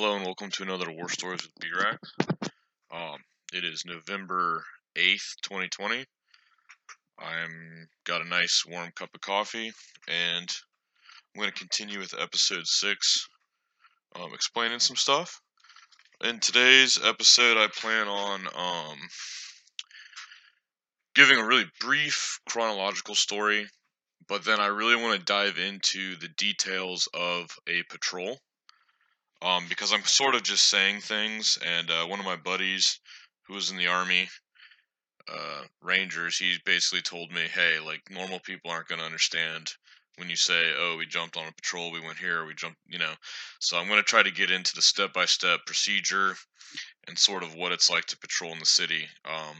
Hello and welcome to another War Stories with B-Rax. Um, it is November 8th, 2020. I'm got a nice warm cup of coffee and I'm going to continue with episode 6, um, explaining some stuff. In today's episode, I plan on um, giving a really brief chronological story, but then I really want to dive into the details of a patrol um, because I'm sort of just saying things. And uh, one of my buddies who was in the army, uh, Rangers, he basically told me, "Hey, like normal people aren't going to understand when you say, "Oh, we jumped on a patrol, we went here, we jumped," you know." So I'm going to try to get into the step-by-step procedure and sort of what it's like to patrol in the city, um,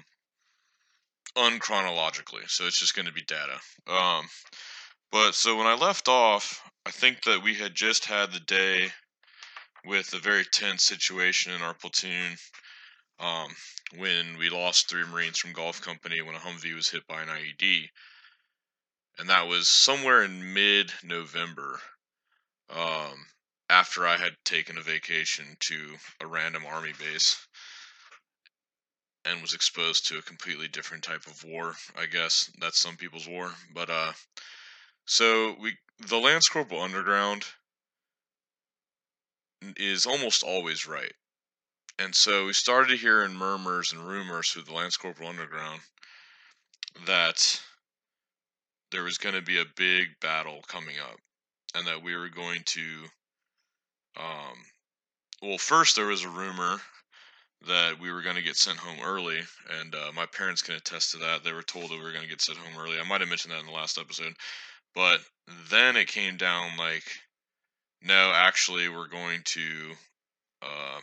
unchronologically. So it's just going to be data. Um, but so when I left off, I think that we had just had the day with a very tense situation in our platoon um, when we lost three Marines from Golf Company when a Humvee was hit by an IED. And that was somewhere in mid November um, after I had taken a vacation to a random army base and was exposed to a completely different type of war. I guess that's some people's war. But, uh, so we, the Lance Corporal Underground is almost always right. And so we started hearing murmurs and rumors through the Lance Corporal Underground that there was going to be a big battle coming up and that we were going to um well first there was a rumor that we were going to get sent home early and uh, my parents can attest to that they were told that we were going to get sent home early i might have mentioned that in the last episode but then it came down like no, actually, we're going to uh,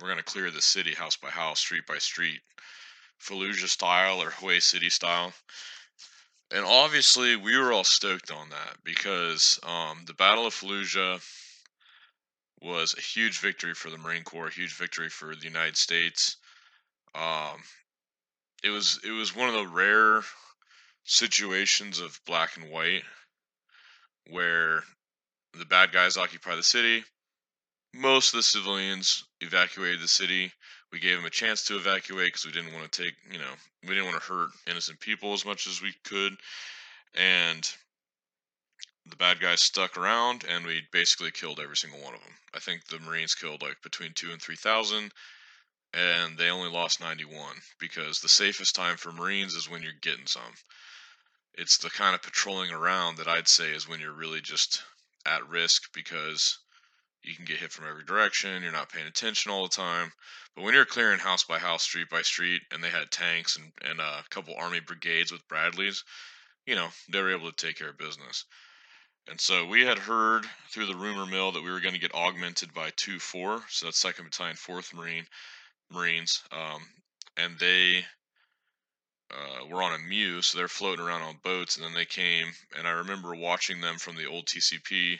we're going to clear the city house by house, street by street, Fallujah style or Hue City style. And obviously, we were all stoked on that because um, the Battle of Fallujah was a huge victory for the Marine Corps, a huge victory for the United States. Um, it was it was one of the rare situations of black and white where the bad guys occupy the city. Most of the civilians evacuated the city. We gave them a chance to evacuate because we didn't want to take, you know, we didn't want to hurt innocent people as much as we could. And the bad guys stuck around and we basically killed every single one of them. I think the Marines killed like between two and 3,000 and they only lost 91 because the safest time for Marines is when you're getting some. It's the kind of patrolling around that I'd say is when you're really just at risk because you can get hit from every direction. You're not paying attention all the time. But when you're clearing house by house, street by street, and they had tanks and, and a couple army brigades with Bradleys, you know, they were able to take care of business. And so we had heard through the rumor mill that we were going to get augmented by 2 4, so that's 2nd Battalion, 4th Marine Marines. Um, and they uh, were on a MEU, so they're floating around on boats, and then they came, and I remember watching them from the old TCP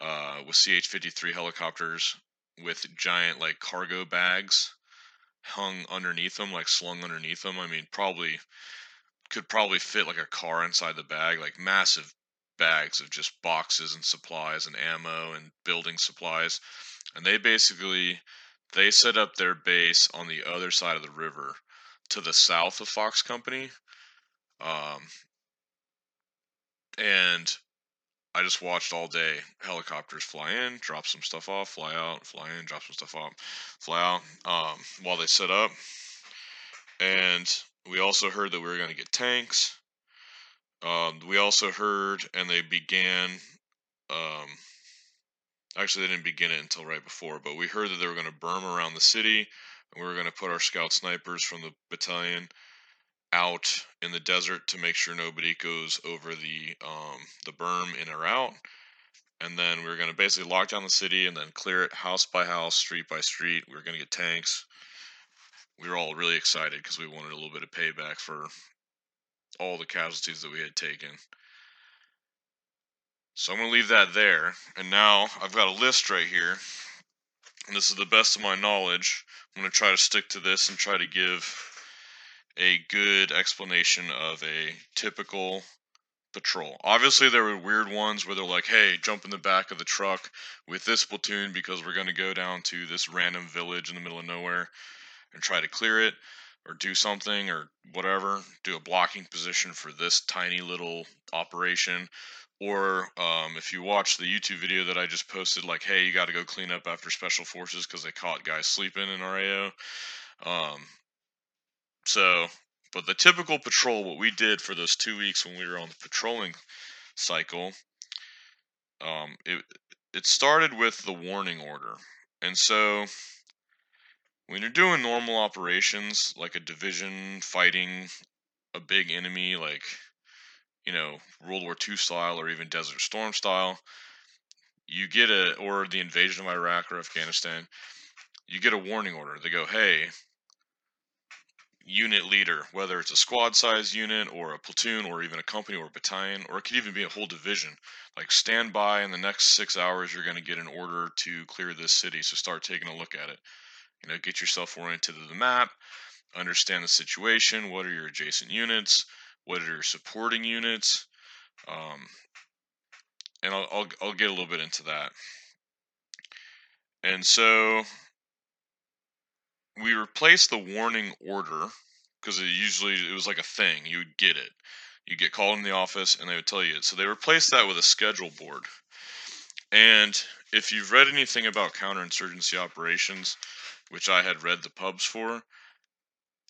uh, with CH-53 helicopters with giant like cargo bags hung underneath them, like slung underneath them. I mean, probably could probably fit like a car inside the bag, like massive bags of just boxes and supplies and ammo and building supplies. And they basically they set up their base on the other side of the river to the south of Fox Company. Um, and I just watched all day helicopters fly in, drop some stuff off, fly out, fly in, drop some stuff off, fly out um, while they set up. And we also heard that we were going to get tanks. Um, we also heard, and they began. Um, actually, they didn't begin it until right before, but we heard that they were going to berm around the city we were going to put our scout snipers from the battalion out in the desert to make sure nobody goes over the um, the berm in or out. And then we were going to basically lock down the city and then clear it house by house, street by street. We were going to get tanks. We were all really excited because we wanted a little bit of payback for all the casualties that we had taken. So I'm going to leave that there. And now I've got a list right here and this is the best of my knowledge. I'm going to try to stick to this and try to give a good explanation of a typical patrol. Obviously, there were weird ones where they're like, "Hey, jump in the back of the truck with this platoon because we're going to go down to this random village in the middle of nowhere and try to clear it or do something or whatever, do a blocking position for this tiny little operation." Or um, if you watch the YouTube video that I just posted, like, "Hey, you got to go clean up after special forces because they caught guys sleeping in RAO." Um, so but the typical patrol, what we did for those two weeks when we were on the patrolling cycle, um, it it started with the warning order, and so when you're doing normal operations like a division fighting a big enemy, like you know World War II style or even Desert Storm style, you get a or the invasion of Iraq or Afghanistan, you get a warning order. They go, hey, unit leader, whether it's a squad size unit or a platoon or even a company or a battalion, or it could even be a whole division. Like stand by in the next six hours, you're going to get an order to clear this city. So start taking a look at it. You know, get yourself oriented to the map, understand the situation. What are your adjacent units? What are your supporting units? Um, and I'll, I'll I'll get a little bit into that. And so we replaced the warning order because it usually it was like a thing. You would get it. You get called in the office and they would tell you it. So they replaced that with a schedule board. And if you've read anything about counterinsurgency operations, which I had read the pubs for,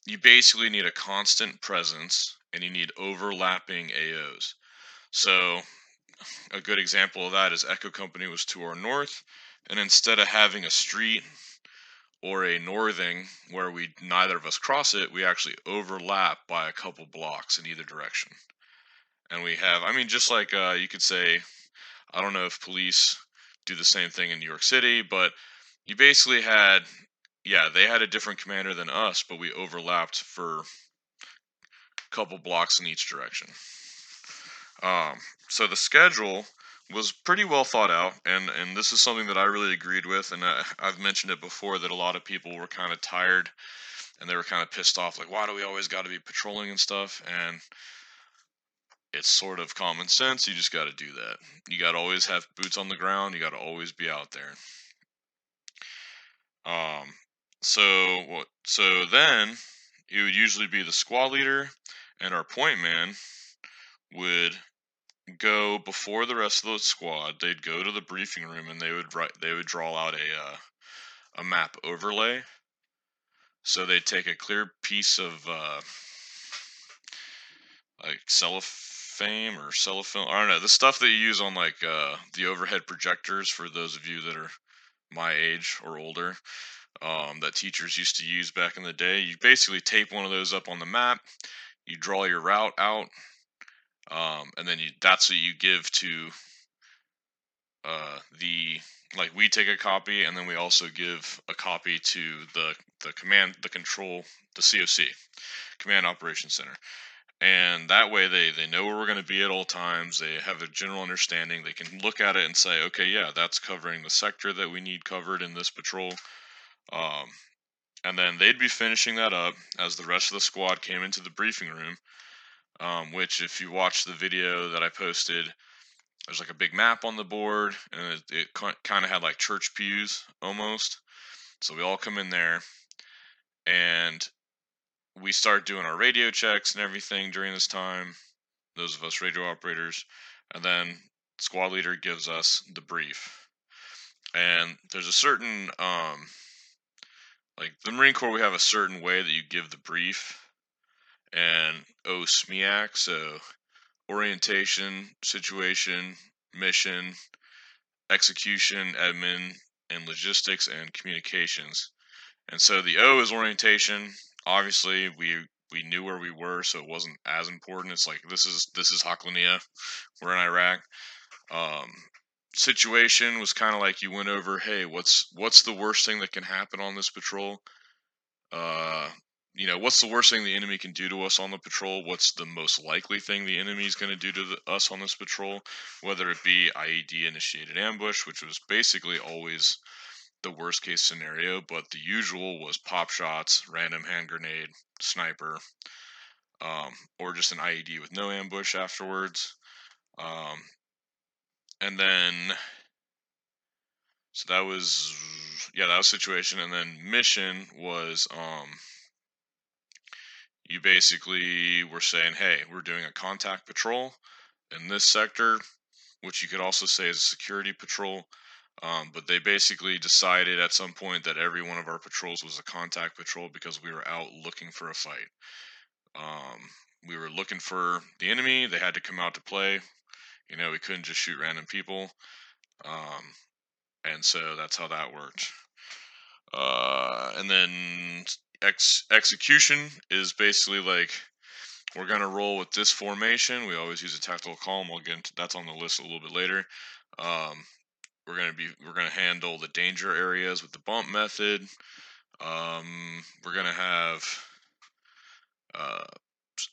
you basically need a constant presence and you need overlapping AOs. So a good example of that is Echo Company was to our north, and instead of having a street or a northing where we neither of us cross it, we actually overlap by a couple blocks in either direction. And we have, I mean, just like uh, you could say, I don't know if police do the same thing in New York City, but you basically had, yeah, they had a different commander than us, but we overlapped for couple blocks in each direction. Um, so the schedule was pretty well thought out, and and this is something that I really agreed with, and I, I've mentioned it before that a lot of people were kind of tired, and they were kind of pissed off, like why do we always got to be patrolling and stuff, and it's sort of common sense. You just got to do that. You got to always have boots on the ground. You got to always be out there. Um, so what? So then it would usually be the squad leader and our point man would go before the rest of the squad. They'd go to the briefing room and they would write. They would draw out a uh, a map overlay. So they'd take a clear piece of uh, like cellophane or cellophane. I don't know the stuff that you use on like uh, the overhead projectors for those of you that are my age or older. Um, that teachers used to use back in the day. You basically tape one of those up on the map. You draw your route out um, and then you that's what you give to uh, the like we take a copy and then we also give a copy to the the command the control the coc command operations center. And that way they they know where we're going to be at all times they have a general understanding they can look at it and say okay yeah that's covering the sector that we need covered in this patrol um, and then they'd be finishing that up as the rest of the squad came into the briefing room um, which if you watch the video that I posted, there's like a big map on the board, and it, it kind of had like church pews almost. So we all come in there, and we start doing our radio checks and everything during this time. Those of us radio operators, and then squad leader gives us the brief. And there's a certain um, like the Marine Corps, we have a certain way that you give the brief and OSMEAC, so orientation, situation, mission, execution, admin, and logistics and communications. And so the O is orientation. Obviously, we we knew where we were, so it wasn't as important. It's like this is this is Haklania, we're in Iraq. Um, situation was kind of like you went over, hey, what's what's the worst thing that can happen on this patrol? Uh, you know, what's the worst thing the enemy can do to us on the patrol? What's the most likely thing the enemy is going to do to the, us on this patrol? Whether it be IED initiated ambush, which was basically always the worst case scenario, but the usual was pop shots, random hand grenade, sniper, um, or just an IED with no ambush afterwards. Um, and then so that was yeah that was situation and then mission was um you basically were saying hey we're doing a contact patrol in this sector which you could also say is a security patrol um, but they basically decided at some point that every one of our patrols was a contact patrol because we were out looking for a fight. Um, we were looking for the enemy they had to come out to play you know we couldn't just shoot random people um, and so that's how that worked. Uh, and then ex- execution is basically like we're gonna roll with this formation. We always use a tactical column. We'll get into that's on the list a little bit later. Um, we're gonna be we're gonna handle the danger areas with the bump method. Um, we're gonna have uh,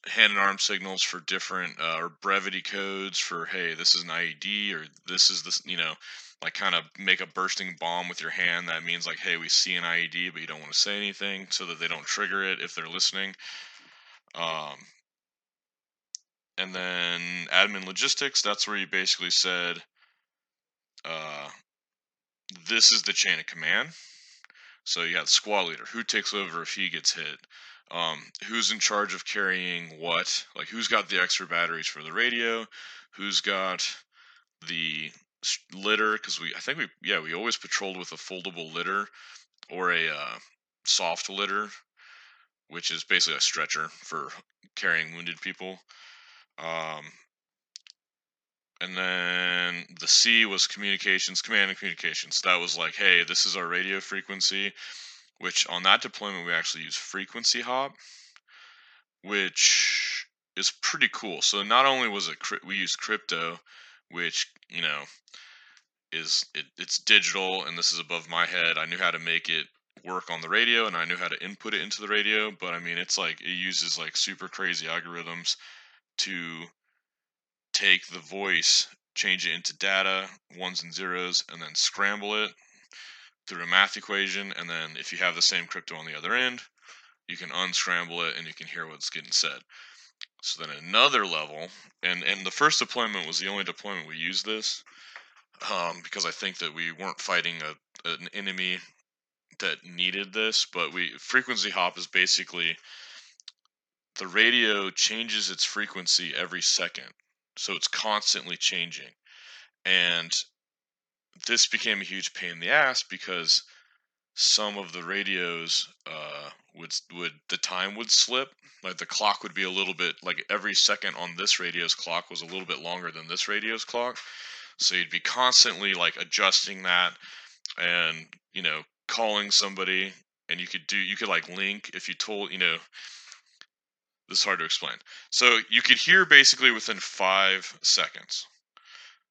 hand and arm signals for different uh, or brevity codes for hey this is an IED or this is this you know like kind of make a bursting bomb with your hand that means like hey we see an IED but you don't want to say anything so that they don't trigger it if they're listening. Um, and then admin logistics that's where you basically said uh, this is the chain of command. So you have squad leader who takes over if he gets hit um, who's in charge of carrying what like who's got the extra batteries for the radio who's got the litter because we I think we yeah we always patrolled with a foldable litter or a uh, soft litter, which is basically a stretcher for carrying wounded people. Um, and then the C was communications, command and communications. That was like, hey, this is our radio frequency, which on that deployment we actually use frequency hop, which is pretty cool. So not only was it we used crypto, which you know is it, it's digital and this is above my head. I knew how to make it work on the radio and I knew how to input it into the radio, but I mean it's like it uses like super crazy algorithms to take the voice, change it into data, ones and zeros, and then scramble it through a math equation. And then if you have the same crypto on the other end, you can unscramble it and you can hear what's getting said. So then another level, and and the first deployment was the only deployment we used this um, because I think that we weren't fighting a, an enemy that needed this, but we frequency hop is basically the radio changes its frequency every second, so it's constantly changing, and this became a huge pain in the ass because some of the radios uh, would would the time would slip like the clock would be a little bit like every second on this radio's clock was a little bit longer than this radio's clock so you'd be constantly like adjusting that and, you know, calling somebody and you could do you could like link if you told, you know, this is hard to explain. So you could hear basically within 5 seconds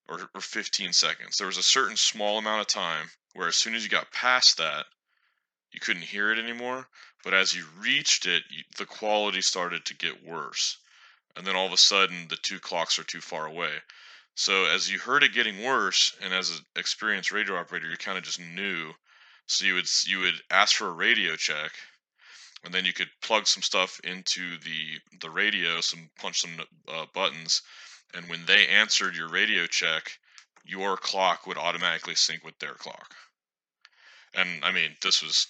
or, or 15 seconds. There was a certain small amount of time where as soon as you got past that, you couldn't hear it anymore. But as you reached it, you, the quality started to get worse. And then all of a sudden, the two clocks are too far away. So as you heard it getting worse, and as an experienced radio operator, you kind of just knew. So you would you would ask for a radio check, and then you could plug some stuff into the the radio, some punch some uh, buttons, and when they answered your radio check, your clock would automatically sync with their clock. And I mean, this was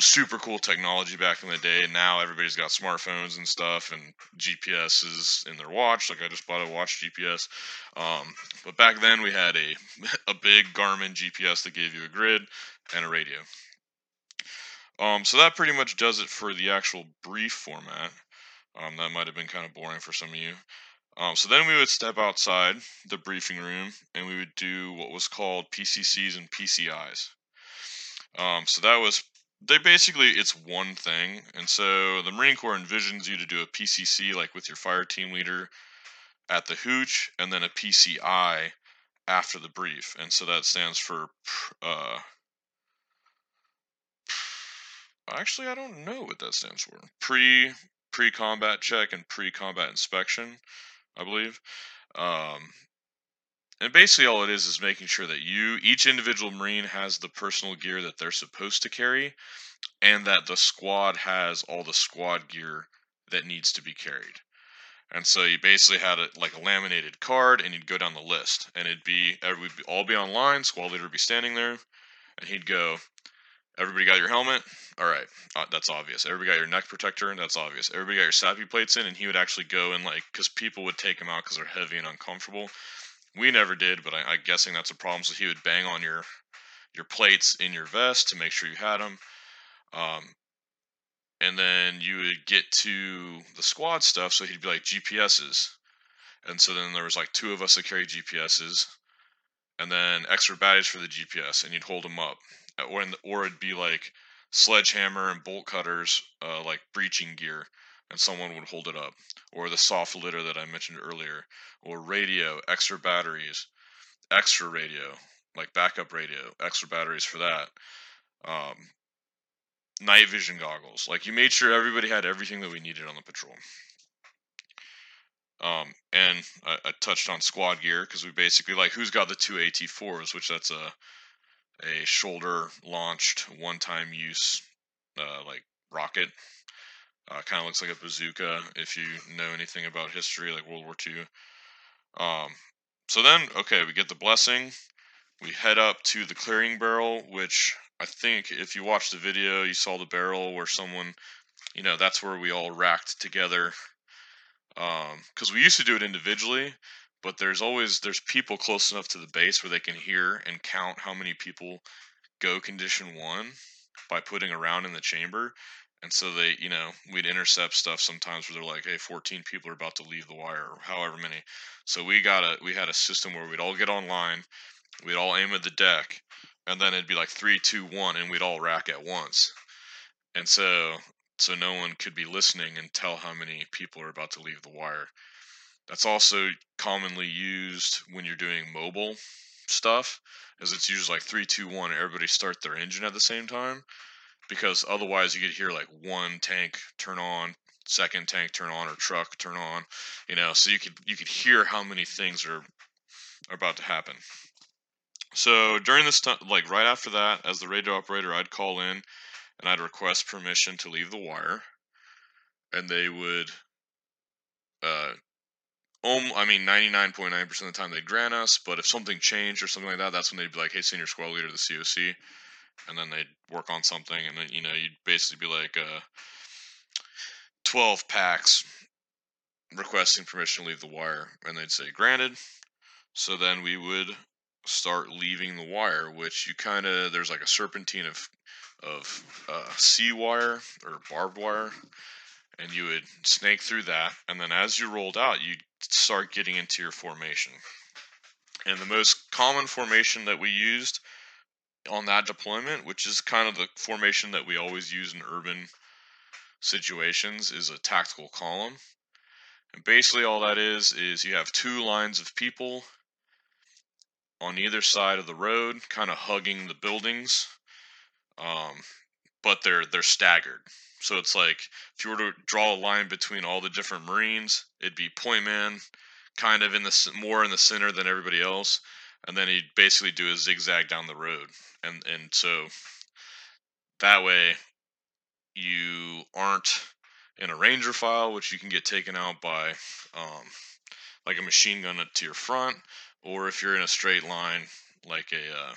super cool technology back in the day. Now everybody's got smartphones and stuff, and GPS is in their watch. Like I just bought a watch GPS. Um, but back then we had a a big Garmin GPS that gave you a grid and a radio. Um, so that pretty much does it for the actual brief format. Um, that might have been kind of boring for some of you. Um, so then we would step outside the briefing room and we would do what was called PCCs and PCIs. Um, so that was they basically it's one thing. And so the marine corps envisions you to do a pcc like with your fire team leader at the hooch and then a pci after the brief. And so that stands for uh actually i don't know what that stands for. Pre pre combat check and pre combat inspection i believe um and basically all it is is making sure that you each individual marine has the personal gear that they're supposed to carry and that the squad has all the squad gear that needs to be carried And so you basically had a, like a laminated card, and you'd go down the list, and it'd be we'd all be online. Squad leader would be standing there, and he'd go, "Everybody got your helmet? All right, uh, that's obvious. Everybody got your neck protector? That's obvious. Everybody got your SAPI plates in?" And he would actually go and like, because people would take them out because they're heavy and uncomfortable. We never did, but I, I'm guessing that's a problem. So he would bang on your your plates in your vest to make sure you had them. Um, and then you would get to the squad stuff. So he'd be like GPSs, and so then there was like two of us that carry GPSs, and then extra batteries for the GPS, and you'd hold them up, or the, or it'd be like sledgehammer and bolt cutters, uh, like breaching gear, and someone would hold it up, or the soft litter that I mentioned earlier, or radio, extra batteries, extra radio, like backup radio, extra batteries for that. Um, night vision goggles. Like you made sure everybody had everything that we needed on the patrol. Um, and I, I touched on squad gear because we basically like who's got the two AT4s, which that's a a shoulder launched one time use uh, like rocket. Uh, kind of looks like a bazooka if you know anything about history, like World War II. Um, so then, okay, we get the blessing. We head up to the clearing barrel, which I think if you watched the video, you saw the barrel where someone, you know, that's where we all racked together. Because um, we used to do it individually, but there's always there's people close enough to the base where they can hear and count how many people go condition one by putting a round in the chamber. And so they, you know, we'd intercept stuff sometimes where they're like, "Hey, 14 people are about to leave the wire, or however many." So we got a we had a system where we'd all get online, we'd all aim at the deck, and then it'd be like three, two, one, and we'd all rack at once. And so so no one could be listening and tell how many people are about to leave the wire. That's also commonly used when you're doing mobile stuff, as it's usually like three, two, one, everybody start their engine at the same time. Because otherwise, you could hear like one tank turn on, second tank turn on, or truck turn on. You know, so you could you could hear how many things are are about to happen. So during this time, like right after that, as the radio operator, I'd call in and I'd request permission to leave the wire, and they would uh, um, I mean, 99.9% of the time they'd grant us, but if something changed or something like that, that's when they'd be like, hey, senior squad leader, the COC. And then they'd work on something, and then, you know, you'd basically be like, uh, 12 packs requesting permission to leave the wire, and they'd say, granted. So then we would start leaving the wire, which you kind of, there's like a serpentine of, of uh, C wire or barbed wire and you would snake through that and then as you rolled out you'd start getting into your formation. And the most common formation that we used on that deployment which is kind of the formation that we always use in urban situations is a tactical column. And basically all that is is you have two lines of people on either side of the road kind of hugging the buildings um, but they're they're staggered so it's like if you were to draw a line between all the different Marines, it'd be point man, kind of in the more in the center than everybody else, and then he'd basically do a zigzag down the road, and and so that way you aren't in a ranger file, which you can get taken out by um, like a machine gun to your front, or if you're in a straight line like a uh,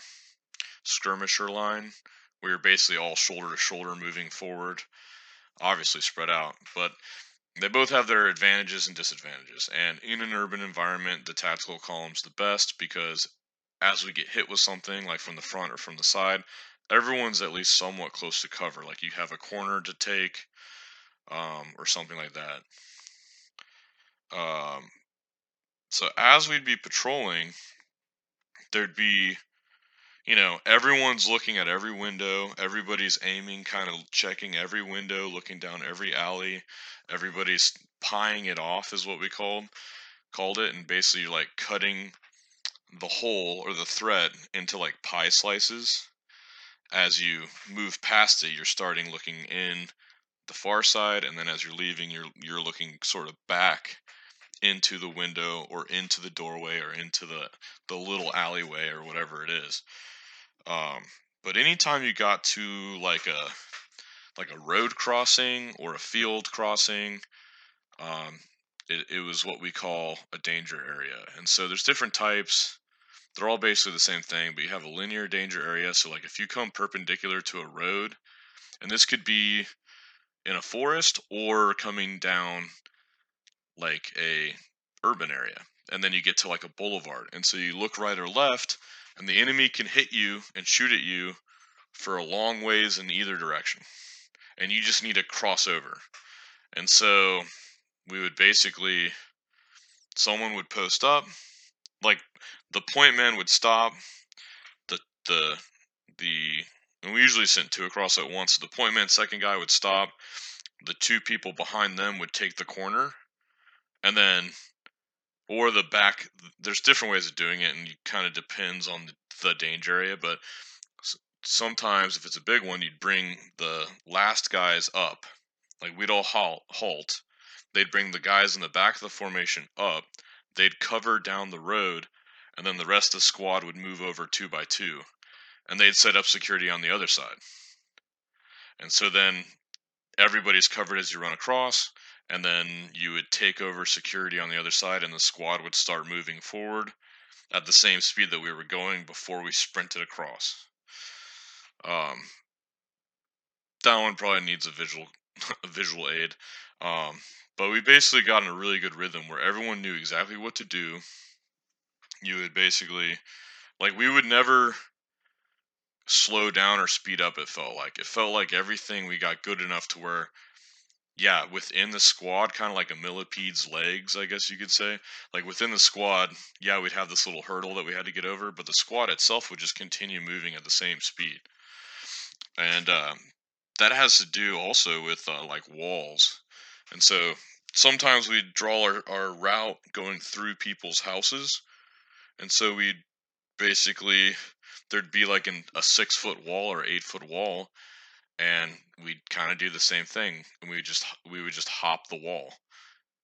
skirmisher line, where you're basically all shoulder to shoulder moving forward obviously spread out, but they both have their advantages and disadvantages. And in an urban environment, the tactical column's the best because as we get hit with something, like from the front or from the side, everyone's at least somewhat close to cover. Like you have a corner to take, um, or something like that. Um, so as we'd be patrolling, there'd be you know, everyone's looking at every window, everybody's aiming, kind of checking every window, looking down every alley, everybody's pieing it off is what we called called it, and basically you're like cutting the hole or the thread into like pie slices. As you move past it, you're starting looking in the far side, and then as you're leaving, you're you're looking sort of back into the window or into the doorway or into the the little alleyway or whatever it is. Um, but anytime you got to like a like a road crossing or a field crossing, um, it, it was what we call a danger area. And so there's different types. They're all basically the same thing, but you have a linear danger area. So like if you come perpendicular to a road, and this could be in a forest or coming down like a urban area and then you get to like a boulevard and so you look right or left and the enemy can hit you and shoot at you for a long ways in either direction and you just need to cross over. And so we would basically someone would post up like the point man would stop the the the and we usually sent two across at once. The point man second guy would stop the two people behind them would take the corner and then or the back there's different ways of doing it and it kind of depends on the danger area but sometimes if it's a big one you'd bring the last guys up like we'd all halt, halt they'd bring the guys in the back of the formation up they'd cover down the road and then the rest of the squad would move over two by two and they'd set up security on the other side. And so then everybody's covered as you run across and then you would take over security on the other side and the squad would start moving forward at the same speed that we were going before we sprinted across. Um, that one probably needs a visual a visual aid. Um, but we basically got in a really good rhythm where everyone knew exactly what to do. You would basically like we would never slow down or speed up it felt like. It felt like everything we got good enough to where yeah, within the squad, kind of like a millipede's legs, I guess you could say. Like within the squad, yeah, we'd have this little hurdle that we had to get over, but the squad itself would just continue moving at the same speed. And um, that has to do also with uh, like walls. And so sometimes we'd draw our, our route going through people's houses. And so we'd basically, there'd be like an, a six foot wall or eight foot wall and we'd kind of do the same thing and we just we would just hop the wall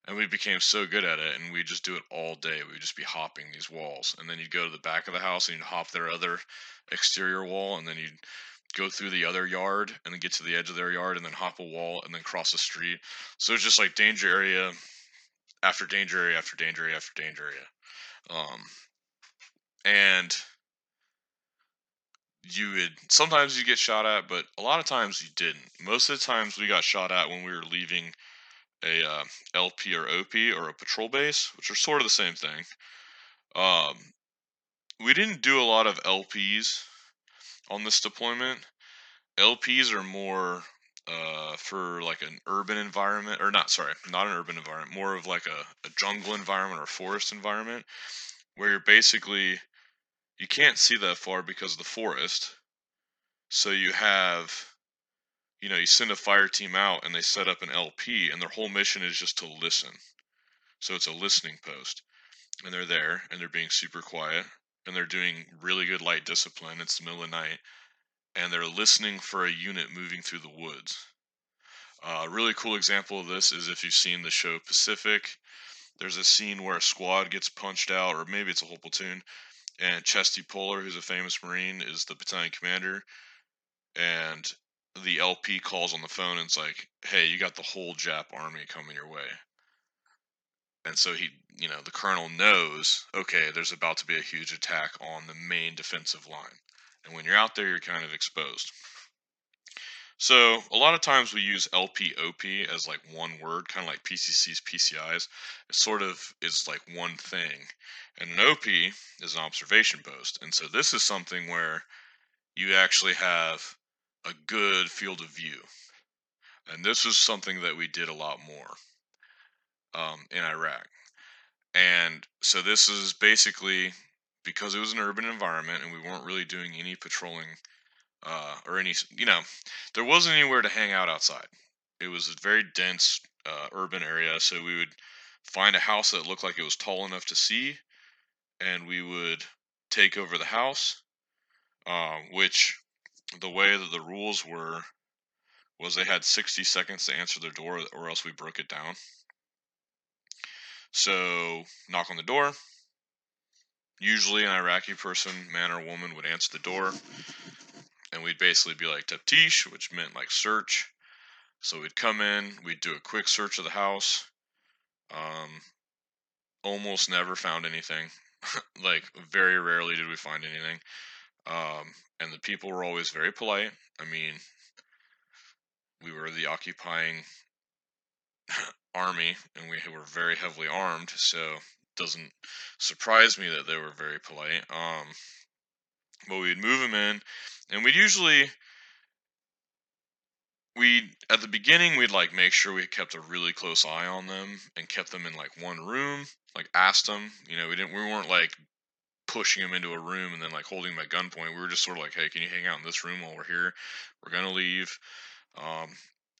and we became so good at it and we'd just do it all day. We'd just be hopping these walls and then you'd go to the back of the house and you'd hop their other exterior wall and then you'd go through the other yard and then get to the edge of their yard and then hop a wall and then cross the street. So it's just like danger area after danger area after danger area after danger area. Um, and you would sometimes you get shot at, but a lot of times you didn't. Most of the times we got shot at when we were leaving a uh, LP or OP or a patrol base, which are sort of the same thing. Um, we didn't do a lot of LPs on this deployment. LPs are more uh, for like an urban environment, or not, sorry, not an urban environment, more of like a, a jungle environment or forest environment, where you're basically you can't see that far because of the forest. So you have, you know, you send a fire team out and they set up an LP, and their whole mission is just to listen. So it's a listening post. And they're there and they're being super quiet and they're doing really good light discipline. It's the middle of the night and they're listening for a unit moving through the woods. Uh, a really cool example of this is if you've seen the show Pacific, there's a scene where a squad gets punched out, or maybe it's a whole platoon, and Chesty Puller, who's a famous Marine, is the battalion commander. And the LP calls on the phone and it's like, "Hey, you got the whole Jap army coming your way." And so he, you know, the colonel knows, okay, there's about to be a huge attack on the main defensive line. And when you're out there, you're kind of exposed. So a lot of times we use LPOP as like one word, kind of like PCCs, PCIs. It sort of is like one thing. And an OP is an observation post. And so this is something where you actually have a good field of view. And this is something that we did a lot more um, in Iraq. And so this is basically because it was an urban environment and we weren't really doing any patrolling uh, or any you know there wasn't anywhere to hang out outside. It was a very dense uh, urban area so we would find a house that looked like it was tall enough to see and we would take over the house um, which the way that the rules were was they had 60 seconds to answer their door or else we broke it down. So knock on the door. Usually an iraqi person man or woman would answer the door and we'd basically be like taftish, which meant like search. So we'd come in, we'd do a quick search of the house. Um, almost never found anything. like very rarely did we find anything. Um, and the people were always very polite. I mean, we were the occupying army, and we were very heavily armed, so it doesn't surprise me that they were very polite. Um, but we'd move them in, and we'd usually we at the beginning we'd like make sure we kept a really close eye on them and kept them in like one room like asked them you know we didn't we weren't like pushing them into a room and then like holding them at gunpoint. We were just sort of like hey can you hang out in this room while we're here? We're gonna leave. Um,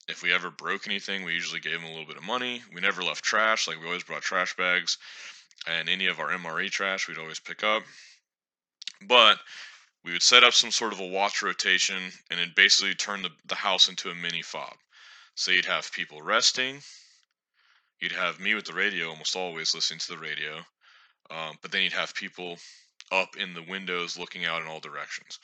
if we ever broke anything we usually gave them a little bit of money. We never left trash like we always brought trash bags and any of our mre trash we'd always pick up. But we would set up some sort of a watch rotation and it basically turn the, the house into a mini fob. So you'd have people resting. You'd have me with the radio, almost always listening to the radio. Um, but then you'd have people up in the windows looking out in all directions.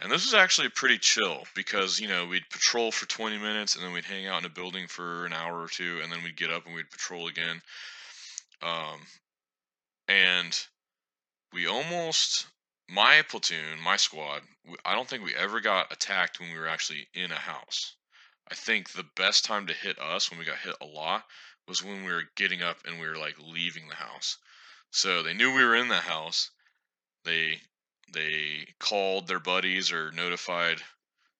And this was actually pretty chill because, you know, we'd patrol for 20 minutes and then we'd hang out in a building for an hour or two and then we'd get up and we'd patrol again. Um, and we almost my platoon, my squad, I don't think we ever got attacked when we were actually in a house. I think the best time to hit us when we got hit a lot was when we were getting up and we were like leaving the house. So they knew we were in the house. They they called their buddies or notified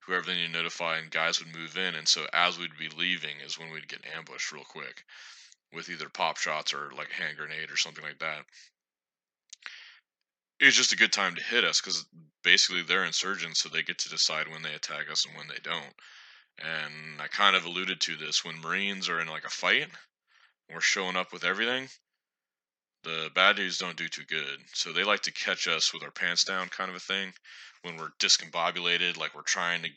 whoever they needed to notify, and guys would move in. And so as we'd be leaving is when we'd get ambushed real quick with either pop shots or like a hand grenade or something like that it was just a good time to hit us because basically they're insurgents, so they get to decide when they attack us and when they don't. And I kind of alluded to this when Marines are in like a fight, we're showing up with everything. The bad dudes don't do too good, so they like to catch us with our pants down, kind of a thing. When we're discombobulated, like we're trying to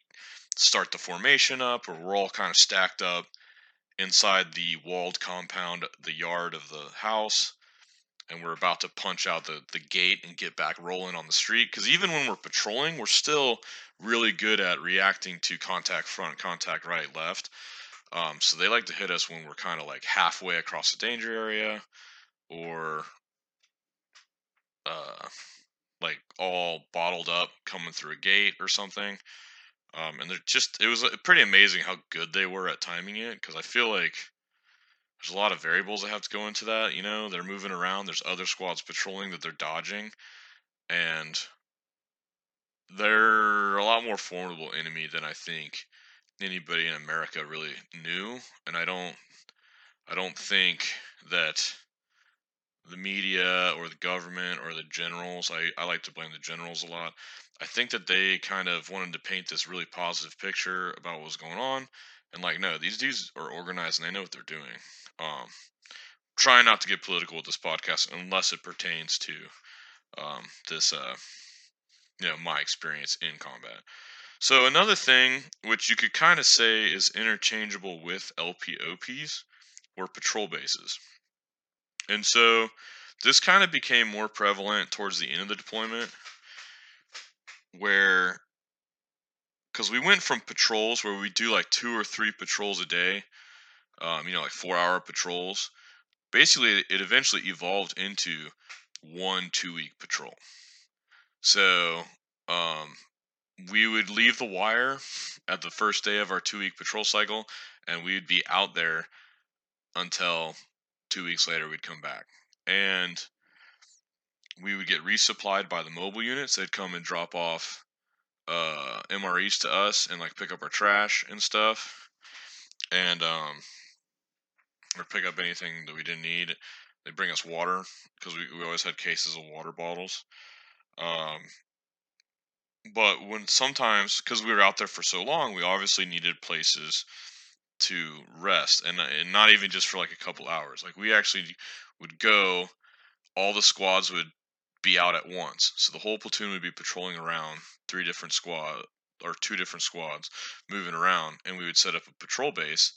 start the formation up, or we're all kind of stacked up inside the walled compound, the yard of the house and we're about to punch out the, the gate and get back rolling on the street. Because even when we're patrolling, we're still really good at reacting to contact front, contact right, left. Um, so they like to hit us when we're kind of like halfway across the danger area or uh, like all bottled up coming through a gate or something. Um, and they're just, it was uh, pretty amazing how good they were at timing it because I feel like there's a lot of variables that have to go into that. You know, they're moving around. There's other squads patrolling that they're dodging, and they're a lot more formidable enemy than I think anybody in America really knew. And I don't, I don't think that the media or the government or the generals. I, I like to blame the generals a lot. I think that they kind of wanted to paint this really positive picture about what was going on. And like, no, these dudes are organized and they know what they're doing. Um, try not to get political with this podcast unless it pertains to um, this, uh, you know, my experience in combat. So another thing which you could kind of say is interchangeable with LPOPs were patrol bases. And so this kind of became more prevalent towards the end of the deployment where because we went from patrols where we do like two or three patrols a day um, you know, like four hour patrols. Basically, it eventually evolved into one two week patrol. So um, we would leave the wire at the first day of our two week patrol cycle, and we'd be out there until two weeks later we'd come back. And we would get resupplied by the mobile units. They'd come and drop off uh, MREs to us and like pick up our trash and stuff. And um, or pick up anything that we didn't need. They bring us water because we, we always had cases of water bottles. Um, but when sometimes, because we were out there for so long, we obviously needed places to rest, and and not even just for like a couple hours. Like we actually would go, all the squads would be out at once, so the whole platoon would be patrolling around three different squad or two different squads moving around, and we would set up a patrol base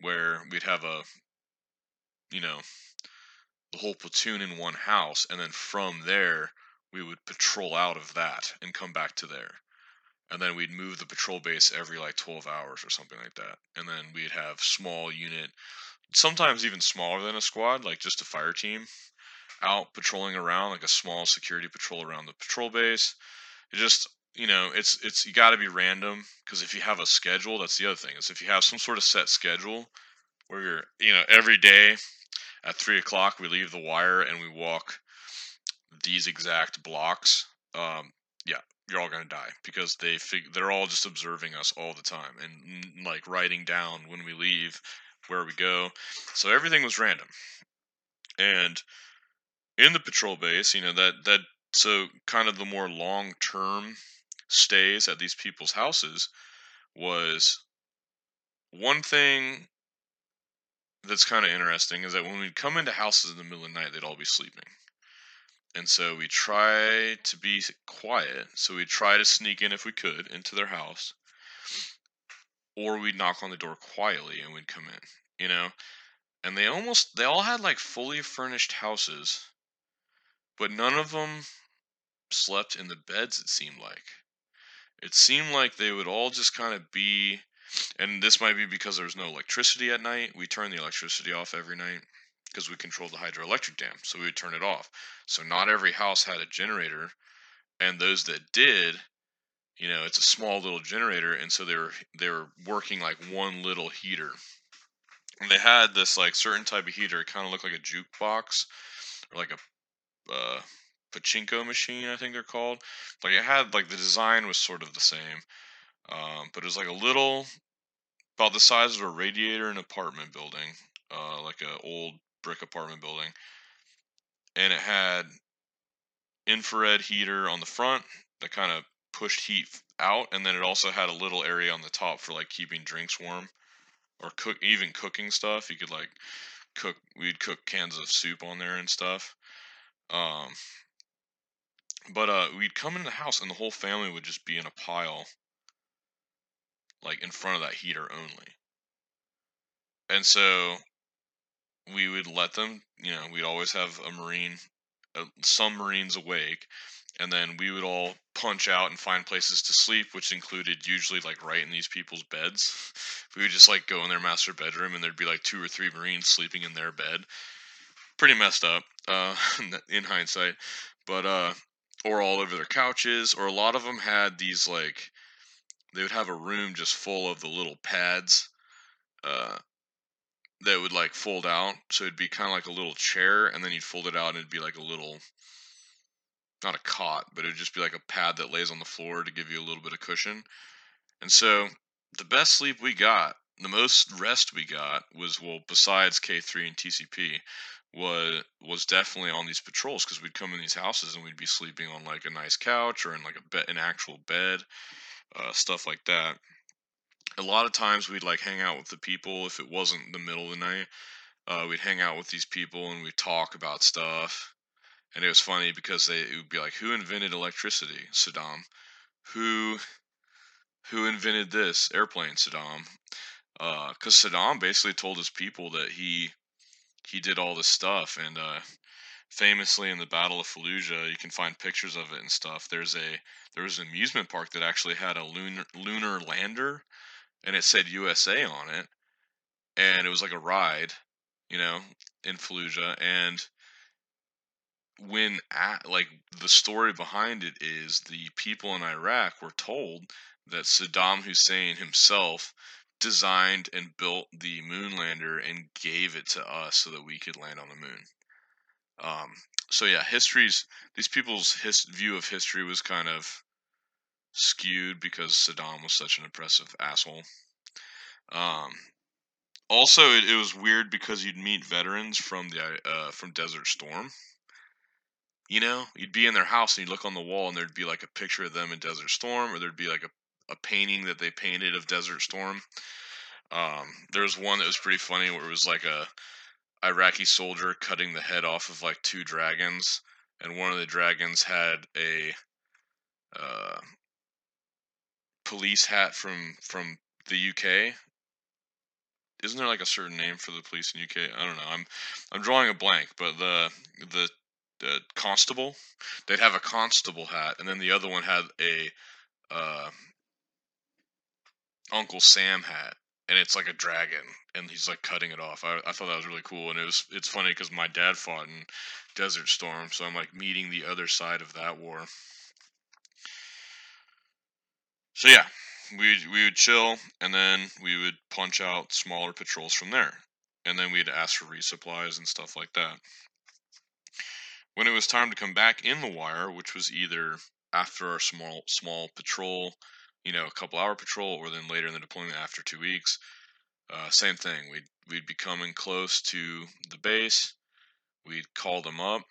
where we'd have a you know, the whole platoon in one house, and then from there we would patrol out of that and come back to there. And then we'd move the patrol base every like 12 hours or something like that. And then we'd have small unit sometimes even smaller than a squad, like just a fire team out patrolling around, like a small security patrol around the patrol base. It just you know, it's it's you got to be random because if you have a schedule, that's the other thing. Is if you have some sort of set schedule where you're, you know, every day at three o'clock we leave the wire and we walk these exact blocks. Um, yeah, you're all gonna die because they fig- they're all just observing us all the time and like writing down when we leave where we go. So everything was random. And in the patrol base, you know, that that so kind of the more long term stays at these people's houses was one thing that's kind of interesting is that when we'd come into houses in the middle of the night, they'd all be sleeping. And so we try to be quiet. So we try to sneak in if we could into their house, or we'd knock on the door quietly and we'd come in, you know? And they almost, they all had like fully furnished houses, but none of them slept in the beds, it seemed like. It seemed like they would all just kind of be, and this might be because there was no electricity at night. We turned the electricity off every night because we controlled the hydroelectric dam, so we would turn it off. So not every house had a generator, and those that did, you know, it's a small little generator, and so they were they were working like one little heater. And they had this like certain type of heater, it kind of looked like a jukebox or like a uh, pachinko machine, I think they're called. Like it had like the design was sort of the same, um, but it was like a little about the size of a radiator in an apartment building, uh, like an old brick apartment building, and it had infrared heater on the front that kind of pushed heat out, and then it also had a little area on the top for like keeping drinks warm or cook even cooking stuff. You could like cook. We'd cook cans of soup on there and stuff. Um, but uh, we'd come into the house and the whole family would just be in a pile, like in front of that heater only. And so we would let them, you know, we'd always have a Marine, uh, some Marines awake, and then we would all punch out and find places to sleep, which included usually like right in these people's beds. We would just like go in their master bedroom and there'd be like two or three Marines sleeping in their bed. Pretty messed up, uh, in hindsight. But uh, or all over their couches, or a lot of them had these like they would have a room just full of the little pads uh, that would like fold out, so it'd be kind of like a little chair, and then you'd fold it out, and it'd be like a little not a cot, but it'd just be like a pad that lays on the floor to give you a little bit of cushion. And so the best sleep we got, the most rest we got was well, besides K three and TCP, was was definitely on these patrols because we'd come in these houses and we'd be sleeping on like a nice couch or in like a bed, an actual bed, uh, stuff like that. A lot of times we'd like hang out with the people if it wasn't the middle of the night. Uh, we'd hang out with these people and we'd talk about stuff. And it was funny because they it would be like, "Who invented electricity? Saddam. Who who invented this airplane? Saddam." Because uh, Saddam basically told his people that he he did all this stuff and uh, famously in the battle of fallujah you can find pictures of it and stuff there's a there was an amusement park that actually had a lunar lunar lander and it said usa on it and it was like a ride you know in fallujah and when at like the story behind it is the people in iraq were told that saddam hussein himself designed and built the moon lander and gave it to us so that we could land on the moon. Um, so yeah, history's these people's his, view of history was kind of skewed because Saddam was such an oppressive asshole. Um, also, it, it, was weird because you'd meet veterans from the uh, from Desert Storm. You know, you'd be in their house and you'd look on the wall and there'd be like a picture of them in Desert Storm, or there'd be like a a painting that they painted of Desert Storm. Um, there was one that was pretty funny where it was like a Iraqi soldier cutting the head off of like two dragons, and one of the dragons had a uh, police hat from from the UK. Isn't there like a certain name for the police in UK? I don't know. I'm I'm drawing a blank, but the the constable, they'd have a constable hat, and then the other one had a uh, Uncle Sam hat. and it's like a dragon, and he's like cutting it off. I, I thought that was really cool, and it was it's funny because my dad fought in Desert Storm, so I'm like meeting the other side of that war. So yeah, we we would chill, and then we would punch out smaller patrols from there, and then we'd ask for resupplies and stuff like that. When it was time to come back in the wire, which was either after our small small patrol, you know, a couple hour patrol, or then later in the deployment after two weeks, uh, same thing. We'd we'd be coming close to the base. We'd call them up,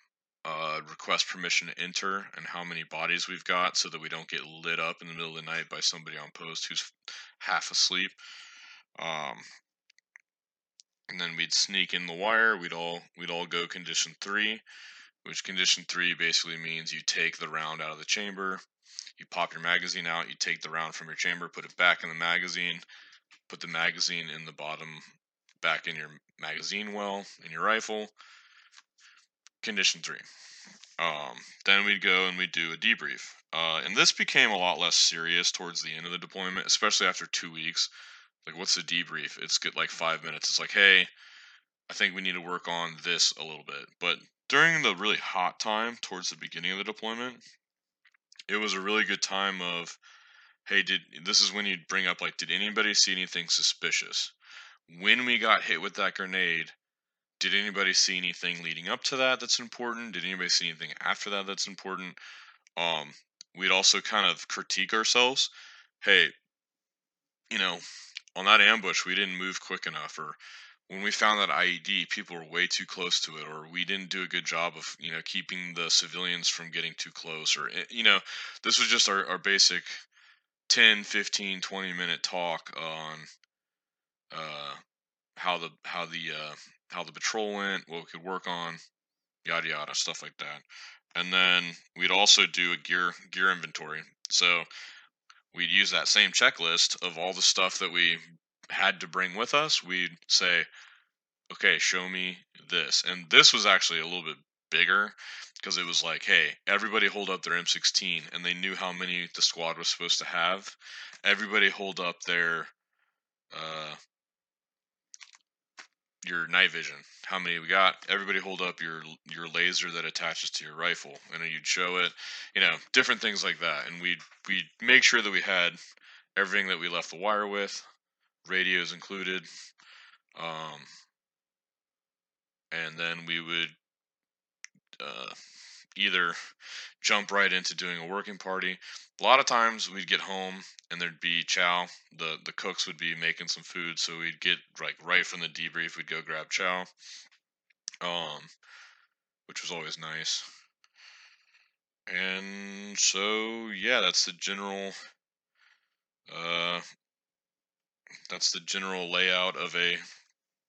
uh, request permission to enter, and how many bodies we've got, so that we don't get lit up in the middle of the night by somebody on post who's half asleep. Um, and then we'd sneak in the wire. We'd all we'd all go condition three, which condition three basically means you take the round out of the chamber, you pop your magazine out, you take the round from your chamber, put it back in the magazine, put the magazine in the bottom back in your magazine well in your rifle. Condition three. Um, then we'd go and we'd do a debrief. Uh, and this became a lot less serious towards the end of the deployment, especially after two weeks. Like, what's the debrief? It's good, like five minutes. It's like, hey, I think we need to work on this a little bit. But during the really hot time towards the beginning of the deployment, it was a really good time of, hey, did this is when you bring up like, did anybody see anything suspicious? When we got hit with that grenade, did anybody see anything leading up to that that's important? Did anybody see anything after that that's important? Um, we'd also kind of critique ourselves. Hey, you know, on that ambush, we didn't move quick enough, or when we found that IED, people were way too close to it, or we didn't do a good job of, you know, keeping the civilians from getting too close, or, eh, you know, this was just our, our basic 10, 15, 20 minute talk on uh, how the, how the, uh, how the patrol went, what we could work on, yada yada, stuff like that. And then we'd also do a gear gear inventory. So we'd use that same checklist of all the stuff that we had to bring with us. We'd say, okay, show me this. And this was actually a little bit bigger because it was like, hey, everybody hold up their M16, and they knew how many the squad was supposed to have. Everybody hold up their uh, your night vision. How many we got? Everybody hold up your your laser that attaches to your rifle, and you'd show it. You know, different things like that, and we'd we'd make sure that we had everything that we left the wire with, radios included, um, and then we would uh, either jump right into doing a working party. A lot of times we'd get home and there'd be chow. The the cooks would be making some food, so we'd get like right from the debrief, we'd go grab chow. Um which was always nice. And so yeah, that's the general uh that's the general layout of a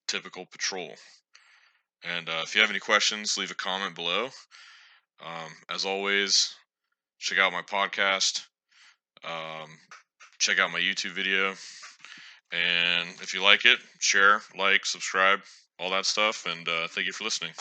typical patrol. And uh, if you have any questions, leave a comment below. Um, as always, check out my podcast, um, check out my YouTube video, and if you like it, share, like, subscribe, all that stuff. And uh, thank you for listening.